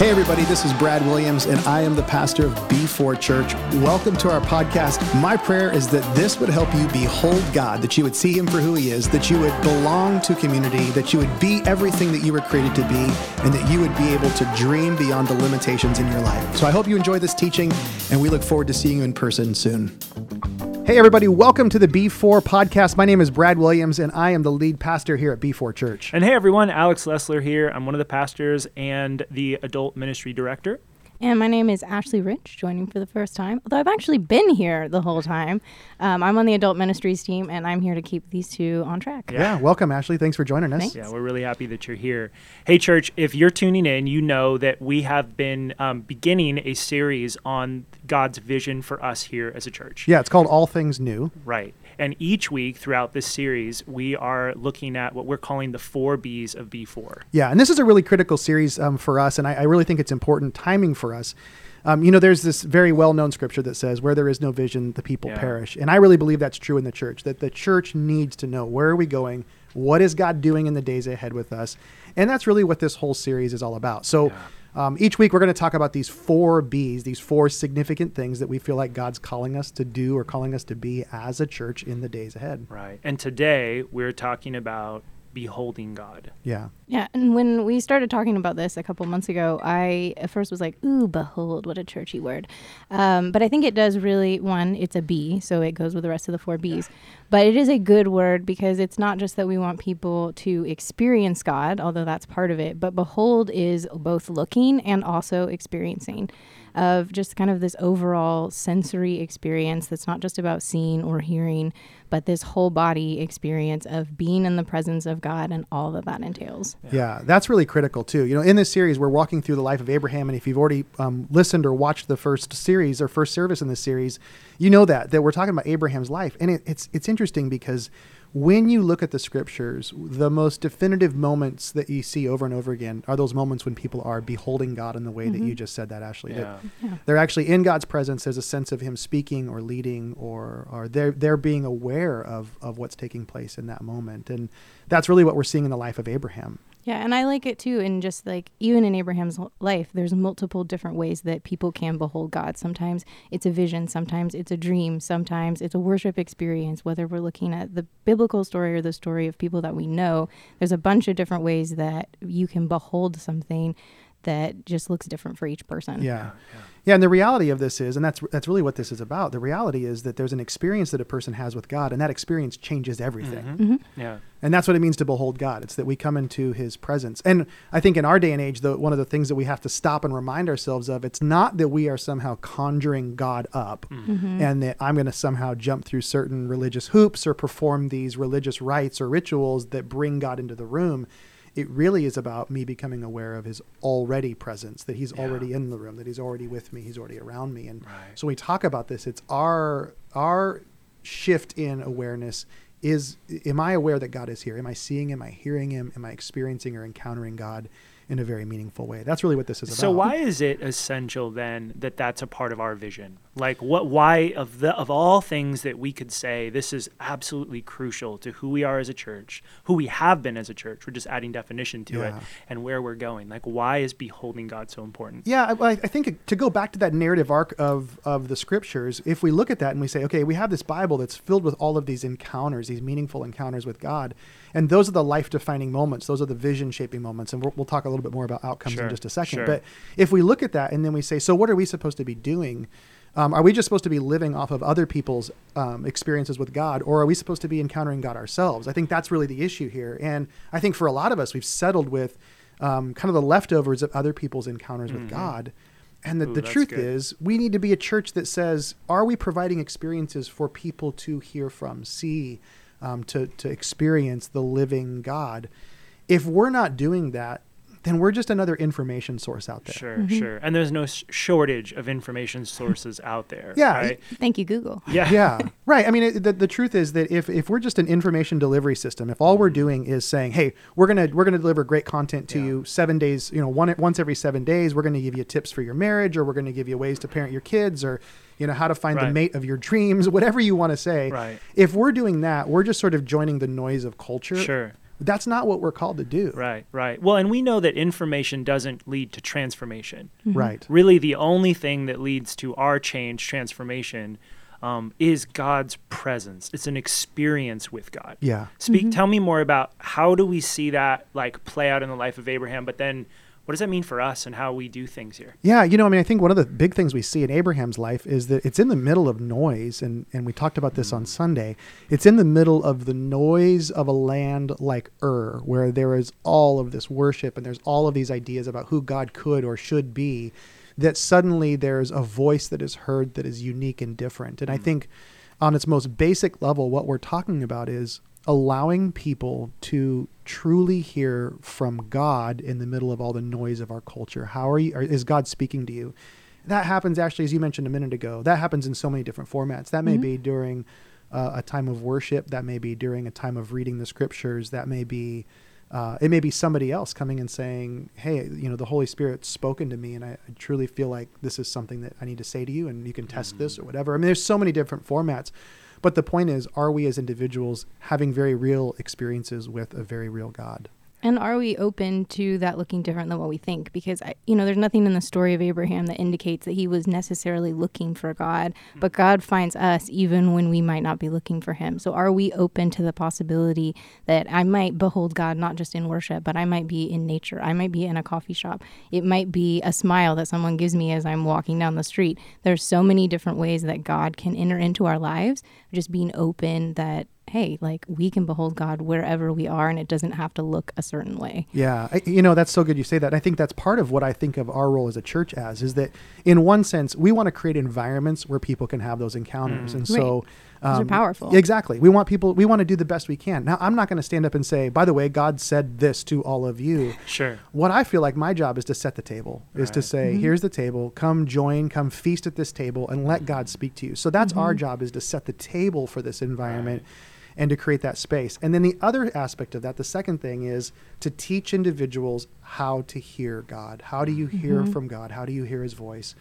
Hey, everybody, this is Brad Williams, and I am the pastor of B4 Church. Welcome to our podcast. My prayer is that this would help you behold God, that you would see Him for who He is, that you would belong to community, that you would be everything that you were created to be, and that you would be able to dream beyond the limitations in your life. So I hope you enjoy this teaching, and we look forward to seeing you in person soon. Hey, everybody, welcome to the B4 podcast. My name is Brad Williams, and I am the lead pastor here at B4 Church. And hey, everyone, Alex Lessler here. I'm one of the pastors and the adult ministry director. And my name is Ashley Rich, joining for the first time. Although I've actually been here the whole time. Um, I'm on the adult ministries team, and I'm here to keep these two on track. Yeah, welcome, Ashley. Thanks for joining us. Thanks. Yeah, we're really happy that you're here. Hey, church, if you're tuning in, you know that we have been um, beginning a series on God's vision for us here as a church. Yeah, it's called All Things New. Right. And each week throughout this series, we are looking at what we're calling the four B's of B4. Yeah, and this is a really critical series um, for us, and I, I really think it's important timing for us. Um, you know, there's this very well known scripture that says, Where there is no vision, the people Yeah. perish. And I really believe that's true in the church, that the church needs to know where are we going? What is God doing in the days ahead with us? And that's really what this whole series is all about. So um, each week we're going to talk about these four B's, these four significant things that we feel like God's calling us to do or calling us to be as a church in the days ahead. Right. And today we're talking about beholding God. Yeah. Yeah, and when we started talking about this a couple months ago, I at first was like, "Ooh, behold, what a churchy word," um, but I think it does really one. It's a B, so it goes with the rest of the four B's. But it is a good word because it's not just that we want people to experience God, although that's part of it. But behold is both looking and also experiencing, of just kind of this overall sensory experience that's not just about seeing or hearing, but this whole body experience of being in the presence of God and all that that entails. Yeah. that's really critical too. You know, in this series, we're walking through the life of Abraham, and if you've already um, listened or watched the first series or first service in this series, you know that that we're talking about Abraham's life, and it, it's it's interesting because when you look at the scriptures, the most definitive moments that you see over and over again are those moments when people are beholding God in the way that you mm-hmm. just said that, Ashley. That Yeah. they're actually in God's presence. There's a sense of Him speaking or leading, or or they're they're being aware of of what's taking place in that moment, and that's really what we're seeing in the life of Abraham. Yeah, and I like it too. And just like even in Abraham's life, there's multiple different ways that people can behold God. Sometimes it's a vision, sometimes it's a dream, sometimes it's a worship experience. Whether we're looking at the biblical story or the story of people that we know, there's a bunch of different ways that you can behold something that just looks different for each person. Yeah. Yeah, and the reality of this is, and that's that's really what this is about. The reality is that there's an experience that a person has with God, and that experience changes everything. Mhm. Yeah. And that's what it means to behold God. It's that we come into His presence. And I think in our day and age, the, one of the things that we have to stop and remind ourselves of, it's not that we are somehow conjuring God up, mm. mm-hmm. and that I'm going to somehow jump through certain religious hoops or perform these religious rites or rituals that bring God into the room. It really is about me becoming aware of His already presence, that He's Yeah. already in the room, that He's already with me, He's already around me. And Right. so when we talk about this, it's our our shift in awareness is am I aware that God is here? Am I seeing him? Am I hearing him? Am I experiencing or encountering God in a very meaningful way? That's really what this is about. So why is it essential then that that's a part of our vision? Like what why of the of all things that we could say this is absolutely crucial to who we are as a church, who we have been as a church. We're just adding definition to it and where we're going. Like why is beholding God so important? Yeah, I, I think to go back to that narrative arc of of the scriptures, if we look at that and we say, okay, we have this Bible that's filled with all of these encounters, these meaningful encounters with God, and those are the life defining moments. Those are the vision shaping moments, and we'll, we'll talk a little bit more about outcomes Sure, in just a second. sure. But if we look at that and then we say, so what are we supposed to be doing? Um, are we just supposed to be living off of other people's um, experiences with God, or are we supposed to be encountering God ourselves? I think that's really the issue here. And I think for a lot of us, we've settled with um, kind of the leftovers of other people's encounters with God. And the, Mm-hmm. Ooh, the truth good. is, we need to be a church that says, are we providing experiences for people to hear from, see, um, to, to experience the living God? If we're not doing that, then we're just another information source out there. Sure, mm-hmm. sure. And there's no s- shortage of information sources out there. Yeah, Right? Thank you, Google. Yeah. yeah right i mean it, the, the truth is that if, if we're just an information delivery system if all we're mm-hmm. doing is saying hey we're gonna we're gonna deliver great content to Yeah. you seven days you know one once every seven days we're gonna give you tips for your marriage or we're gonna give you ways to parent your kids or you know how to find the mate of your dreams whatever you want to say Right. if we're doing that we're just sort of joining the noise of culture Sure. That's not what we're called to do. Right, right. Well, and we know that information doesn't lead to transformation. Right. Really, the only thing that leads to our change, transformation, um, is God's presence. It's an experience with God. Yeah. Speak. Tell me more about how do we see that like play out in the life of Abraham, but then what does that mean for us and how we do things here? Yeah, you know, I mean, I think one of the big things we see in Abraham's life is that it's in the middle of noise, and, and we talked about this on mm. Sunday. It's in the middle of the noise of a land like Ur, where there is all of this worship and there's all of these ideas about who God could or should be, that suddenly there's a voice that is heard that is unique and different. And I mm. think on its most basic level, what we're talking about is allowing people to truly hear from God in the middle of all the noise of our culture. How are you? Is God speaking to you? That happens actually, as you mentioned a minute ago. That happens in so many different formats. That may Mhm. be during uh, a time of worship. That may be during a time of reading the scriptures. That may be. Uh, it may be somebody else coming and saying, "Hey, you know, the Holy Spirit's spoken to me, and I, I truly feel like this is something that I need to say to you, and you can test this or whatever." I mean, there's so many different formats, but the point is, are we as individuals having very real experiences with a very real God? And are we open to that looking different than what we think? Because, I, you know, there's nothing in the story of Abraham that indicates that he was necessarily looking for God, hmm. but God finds us even when we might not be looking for him. So are we open to the possibility that I might behold God not just in worship, but I might be in nature? I might be in a coffee shop. It might be a smile that someone gives me as I'm walking down the street. There's so many different ways that God can enter into our lives, just being open that hey, like we can behold God wherever we are and it doesn't have to look a certain way. Yeah, I, you know that's so good you say that. I think that's part of what I think of our role as a church as is that in one sense we want to create environments where people can have those encounters, Mm. and so um, Those are powerful. Exactly, we want people. We want to do the best we can. Now, I'm not going to stand up and say, by the way, God said this to all of you. Sure. What I feel like my job is to set the table, is to Right. say, here's the table, come join, come feast at this table, and let God speak to you. So that's our job is to set the table for this environment and to create that space. And then the other aspect of that, the second thing is to teach individuals how to hear God. How do you hear from God? How do you hear his voice?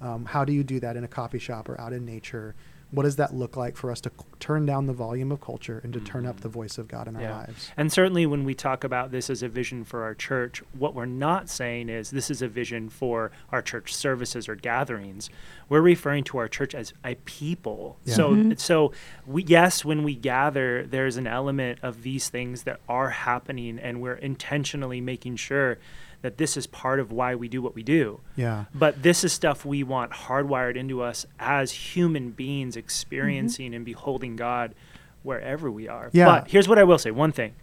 Um, how do you do that in a coffee shop or out in nature? What does that look like for us to c- turn down the volume of culture and to turn up the mm-hmm. voice of God in our Yeah. lives? And certainly when we talk about this as a vision for our church, what we're not saying is this is a vision for our church services or gatherings. We're referring to our church as a people. Yeah. So mm-hmm. so we yes, when we gather, there's an element of these things that are happening and we're intentionally making sure that this is part of why we do what we do. Yeah. But this is stuff we want hardwired into us as human beings experiencing and beholding God wherever we are. Yeah. But here's what I will say one thing.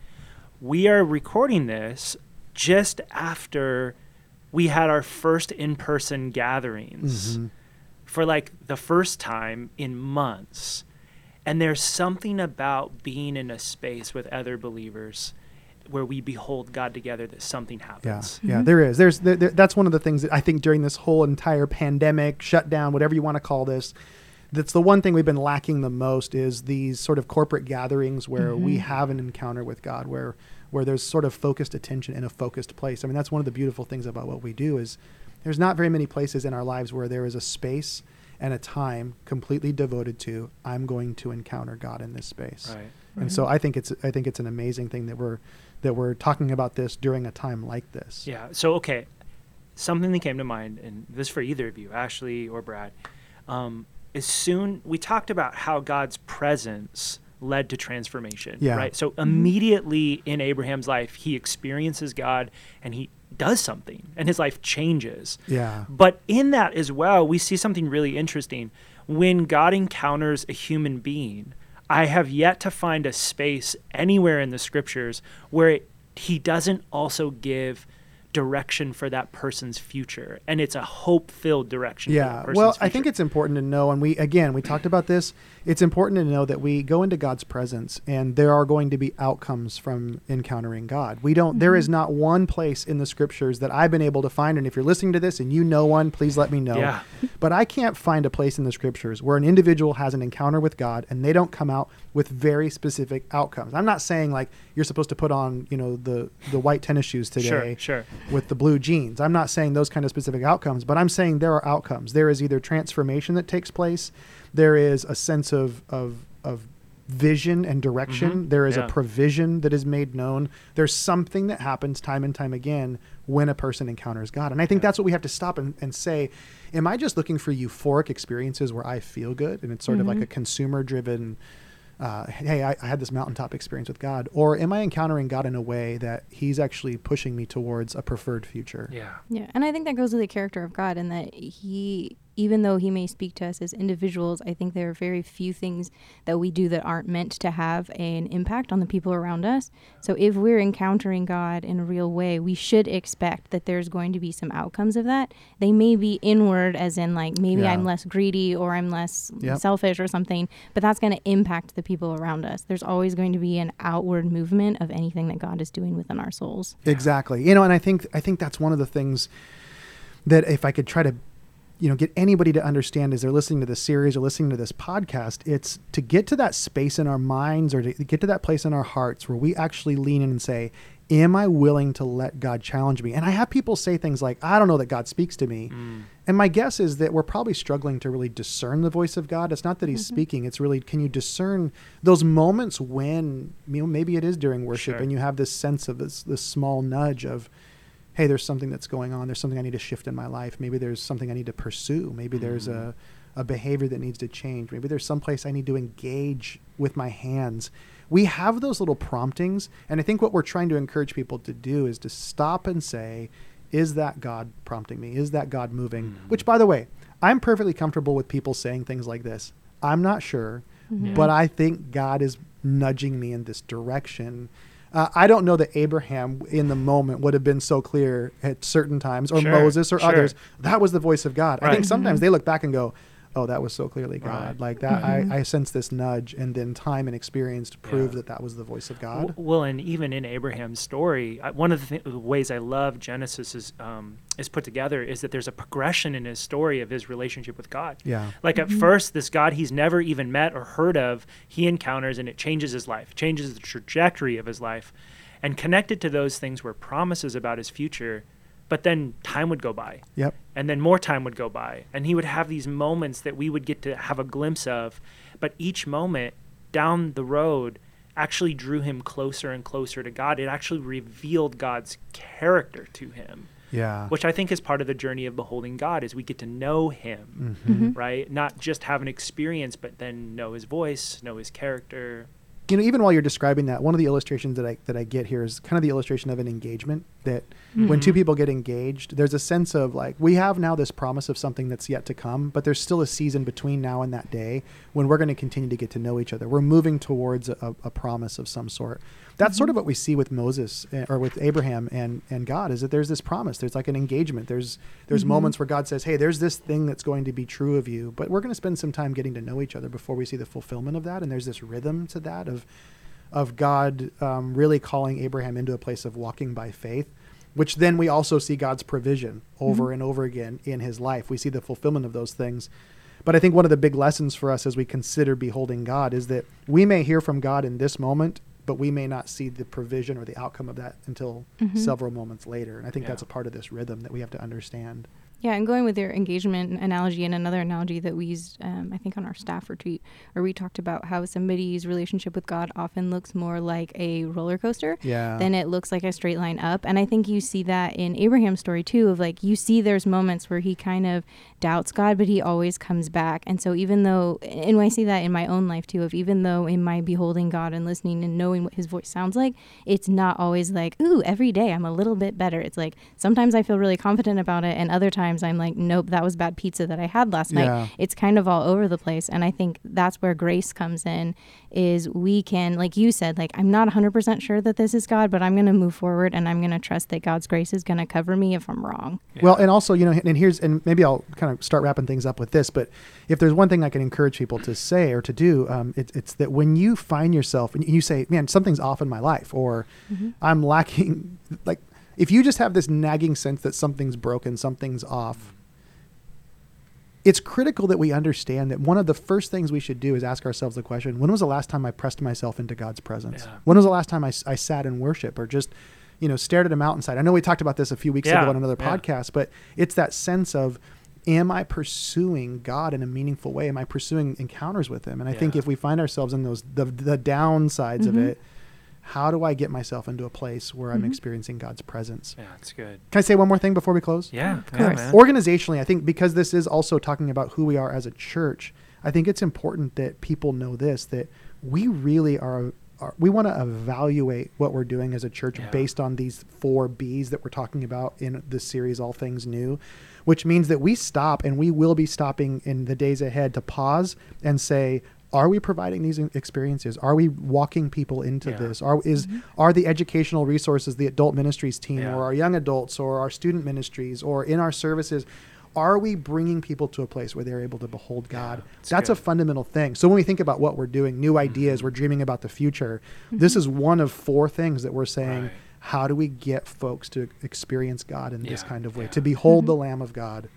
We are recording this just after we had our first in person gatherings Mhm. for like the first time in months. And there's something about being in a space with other believers where we behold God together that something Yeah, happens. yeah, mm-hmm. there is. There's there, there- that's one of the things that I think during this whole entire pandemic shutdown, whatever you want to call this, that's the one thing we've been lacking the most is these sort of corporate gatherings where we mm-hmm. have an encounter with God, where where there's sort of focused attention in a focused place. I mean, that's one of the beautiful things about what we do is there's not very many places in our lives where there is a space and a time completely devoted to I'm going to encounter God in this space. Right. And so I think it's I think it's an amazing thing that we're that we're talking about this during a time like this. Yeah. So okay, something that came to mind, and this for either of you, Ashley or Brad. Um, as soon we talked about how God's presence led to transformation. Yeah. Right. So immediately in Abraham's life, he experiences God and he does something, and his life changes. Yeah. But in that as well, we see something really interesting. When God encounters a human being, I have yet to find a space anywhere in the scriptures where it, he doesn't also give direction for that person's future. And it's a hope filled direction. for Yeah. person's Well, I think it's important to know, and we again we talked about this. It's important to know that we go into God's presence, and there are going to be outcomes from encountering God. We don't. there is mm-hmm. not one place in the scriptures that I've been able to find, and if you're listening to this and you know one, please let me know. Yeah. But I can't find a place in the scriptures where an individual has an encounter with God and they don't come out with very specific outcomes. I'm not saying like you're supposed to put on, you know, the the white tennis shoes today Sure, sure. With the blue jeans. I'm not saying those kind of specific outcomes, but I'm saying there are outcomes. There is either transformation that takes place, there is a sense of of of vision and direction. Mhm. There is Yeah. a provision that is made known. There's something that happens time and time again when a person encounters God. And I think Yeah. that's what we have to stop and, and say, am I just looking for euphoric experiences where I feel good? And it's sort of like Mhm. a consumer driven, uh, hey, I, I had this mountaintop experience with God. Or am I encountering God in a way that he's actually pushing me towards a preferred future? Yeah. Yeah, and I think that goes with the character of God, and that He, even though He may speak to us as individuals, I think there are very few things that we do that aren't meant to have an impact on the people around us. So if we're encountering God in a real way, we should expect that there's going to be some outcomes of that. They may be inward, as in like maybe Yeah. I'm less greedy or I'm less Yep. selfish or something, but that's going to impact the people around us. There's always going to be an outward movement of anything that God is doing within our souls. Exactly. You know, and I think I think that's one of the things that if I could try to you know get anybody to understand as they're listening to this series or listening to this podcast it's to get to that space in our minds or to get to that place in our hearts where we actually lean in and say am i willing to let god challenge me and i have people say things like i don't know that god speaks to me Mm. and my guess is that we're probably struggling to really discern the voice of God. It's not that He's Mhm. speaking; it's really can you discern those moments when you know maybe it is during worship Sure. and you have this sense of this this small nudge of, hey, there's something that's going on. There's something I need to shift in my life. Maybe there's something I need to pursue. Maybe there's Mhm. a a behavior that needs to change. Maybe there's some place I need to engage with my hands. We have those little promptings, and I think what we're trying to encourage people to do is to stop and say, is that God prompting me? Is that God moving? Mhm. Which, by the way, I'm perfectly comfortable with people saying things like this. I'm not sure, Mhm. but I think God is nudging me in this direction. Uh, I don't know that Abraham in the moment would have been so clear at certain times, or Sure, Moses or sure. others. That was the voice of God. I think Right. sometimes Mhm. they look back and go, "Oh, that was so clearly God." Right. Like that, Mhm. I, I sense this nudge, and then time and experience to prove Yeah. that that was the voice of God. Well, and even in Abraham's story, I, one of the, th- the ways I love Genesis is um, is put together is that there's a progression in his story of his relationship with God. yeah, Like at Mhm. first, this God he's never even met or heard of, he encounters and it changes his life, changes the trajectory of his life. And connected to those things were promises about his future, but then time would go by. Yep, and then more time would go by. And he would have these moments that we would get to have a glimpse of. But each moment down the road actually drew him closer and closer to god. It actually revealed god's character to him yeah. which i think is part of the journey of beholding god is we get to know him Mhm. Mhm. right? Not just have an experience but then know his voice know his character you know, even while you're describing that, one of the illustrations that I that I get here is kind of the illustration of an engagement. That when two Mhm. people get engaged, there's a sense of like we have now this promise of something that's yet to come, but there's still a season between now and that day when we're going to continue to get to know each other. We're moving towards a, a promise of some sort. That's sort of what we see with Moses eh, or with Abraham and and God is that there's this promise. There's like an engagement. There's there's Mhm. moments where God says, "Hey, there's this thing that's going to be true of you, but we're going to spend some time getting to know each other before we see the fulfillment of that." And there's this rhythm to that of of God um, really calling Abraham into a place of walking by faith, which then we also see God's provision over Mhm. and over again in his life. We see the fulfillment of those things. But I think one of the big lessons for us as we consider beholding God is that we may hear from God in this moment, but we may not see the provision or the outcome of that until Mhm. several moments later. And I think Yeah. that's a part of this rhythm that we have to understand. Yeah, and going with your engagement analogy and another analogy that we used, um, I think, on our staff retreat, where we talked about how somebody's relationship with God often looks more like a roller coaster Yeah. than it looks like a straight line up. And I think you see that in Abraham's story too, of like you see there's moments where he kind of doubts God, but he always comes back. And so even though, and I see that in my own life too, of even though in my beholding God and listening and knowing what his voice sounds like, it's not always like, ooh, every day I'm a little bit better. It's like sometimes I feel really confident about it, and other times I'm like, nope, that was bad pizza that I had last night. It's kind of all over the place. And i think that's where grace comes in is we can like you said like i'm not 100% sure that this is god but i'm going to move forward and i'm going to trust that god's grace is going to cover me if i'm wrong. Well, and also, you know, and here's, and maybe I'll kind of start wrapping things up with this, but if there's one thing I can encourage people to say or to do, um, it, it's that when you find yourself and you say, man, something's off in my life, or I'm lacking, like, if you just have this nagging sense that something's broken, something's off, it's critical that we understand that one of the first things we should do is ask ourselves the question when was the last time I pressed myself into God's presence? Yeah. When was the last time I, I sat in worship or just, you know, stared at a mountainside? I know we talked about this a few weeks Yeah, ago on another yeah. podcast, but it's that sense of am I pursuing God in a meaningful way? Am I pursuing encounters with Him? And I think if we find ourselves in those the the downsides of Mhm. it, how do I get myself into a place where I'm Mhm. experiencing God's presence? Yeah, it's good. Can I say one more thing before we close? Yeah, Of course. man. Organizationally, I think because this is also talking about who we are as a church, I think it's important that people know this that we really are. are we want to evaluate what we're doing as a church Yeah. based on these four B's that we're talking about in this series, All Things New, which means that we stop and we will be stopping in the days ahead to pause and say, are we providing these experiences? Are we walking people into Yeah. this? Are is mm-hmm. are the educational resources, the adult ministries team, Yeah. or our young adults, or our student ministries, or in our services? Are we bringing people to a place where they're able to behold God? it's That's a fundamental thing. So when we think about what we're doing, new mm-hmm. ideas, we're dreaming about the future. This mm-hmm. is one of four things that we're saying. Right. How do we get folks to experience God in this kind of way? yeah. To behold the Lamb of God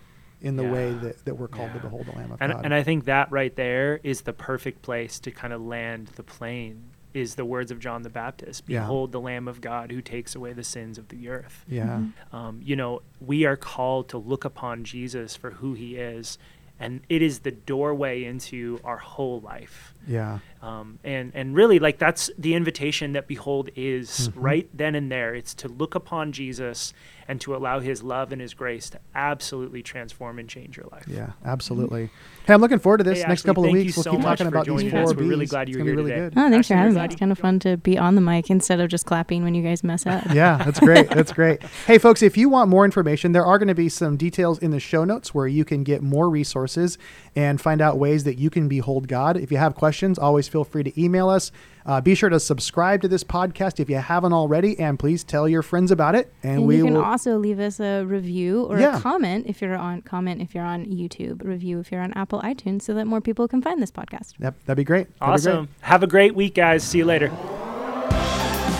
in the way that, that we're called to behold the Lamb of and, God. and I think that right there is the perfect place to kind of land the plane. Is the words of John the Baptist: Yeah. "Behold, the Lamb of God who takes away the sins of the earth." yeah. Um, you know, we are called to look upon Jesus for who He is, and it is the doorway into our whole life. Yeah. Um, and and really, like that's the invitation that Behold is Mhm. right then and there. It's to look upon Jesus and to allow His love and His grace to absolutely transform and change your life. Yeah, absolutely. Hey, I'm looking forward to this Hey, next Ashley, couple of thank weeks. you We'll so keep much talking for about these joining four us. Bs. We're really glad you were gonna be here really today. good. Oh, thanks for having me. It's kind of fun to be on the mic instead of just clapping when you guys mess up. yeah, that's great. That's great. Hey, folks, if you want more information, there are going to be some details in the show notes where you can get more resources and find out ways that you can behold God. If you have questions, always feel free to email us. Uh, be sure to subscribe to this podcast if you haven't already, and please tell your friends about it. And, And we you can will. also leave us a review or Yeah. a comment if you're on comment if you're on YouTube, review if you're on Apple iTunes, so that more people can find this podcast. Yep, that'd be great. That'd be great. Awesome. Have a great week, guys. See you later.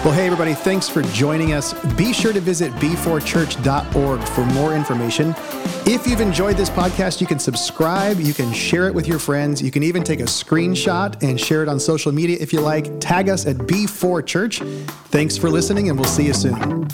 Well, hey, everybody, thanks for joining us. Be sure to visit b4church.org for more information. If you've enjoyed this podcast, you can subscribe, you can share it with your friends, you can even take a screenshot and share it on social media if you like. Tag us at B4Church. Thanks for listening, and we'll see you soon.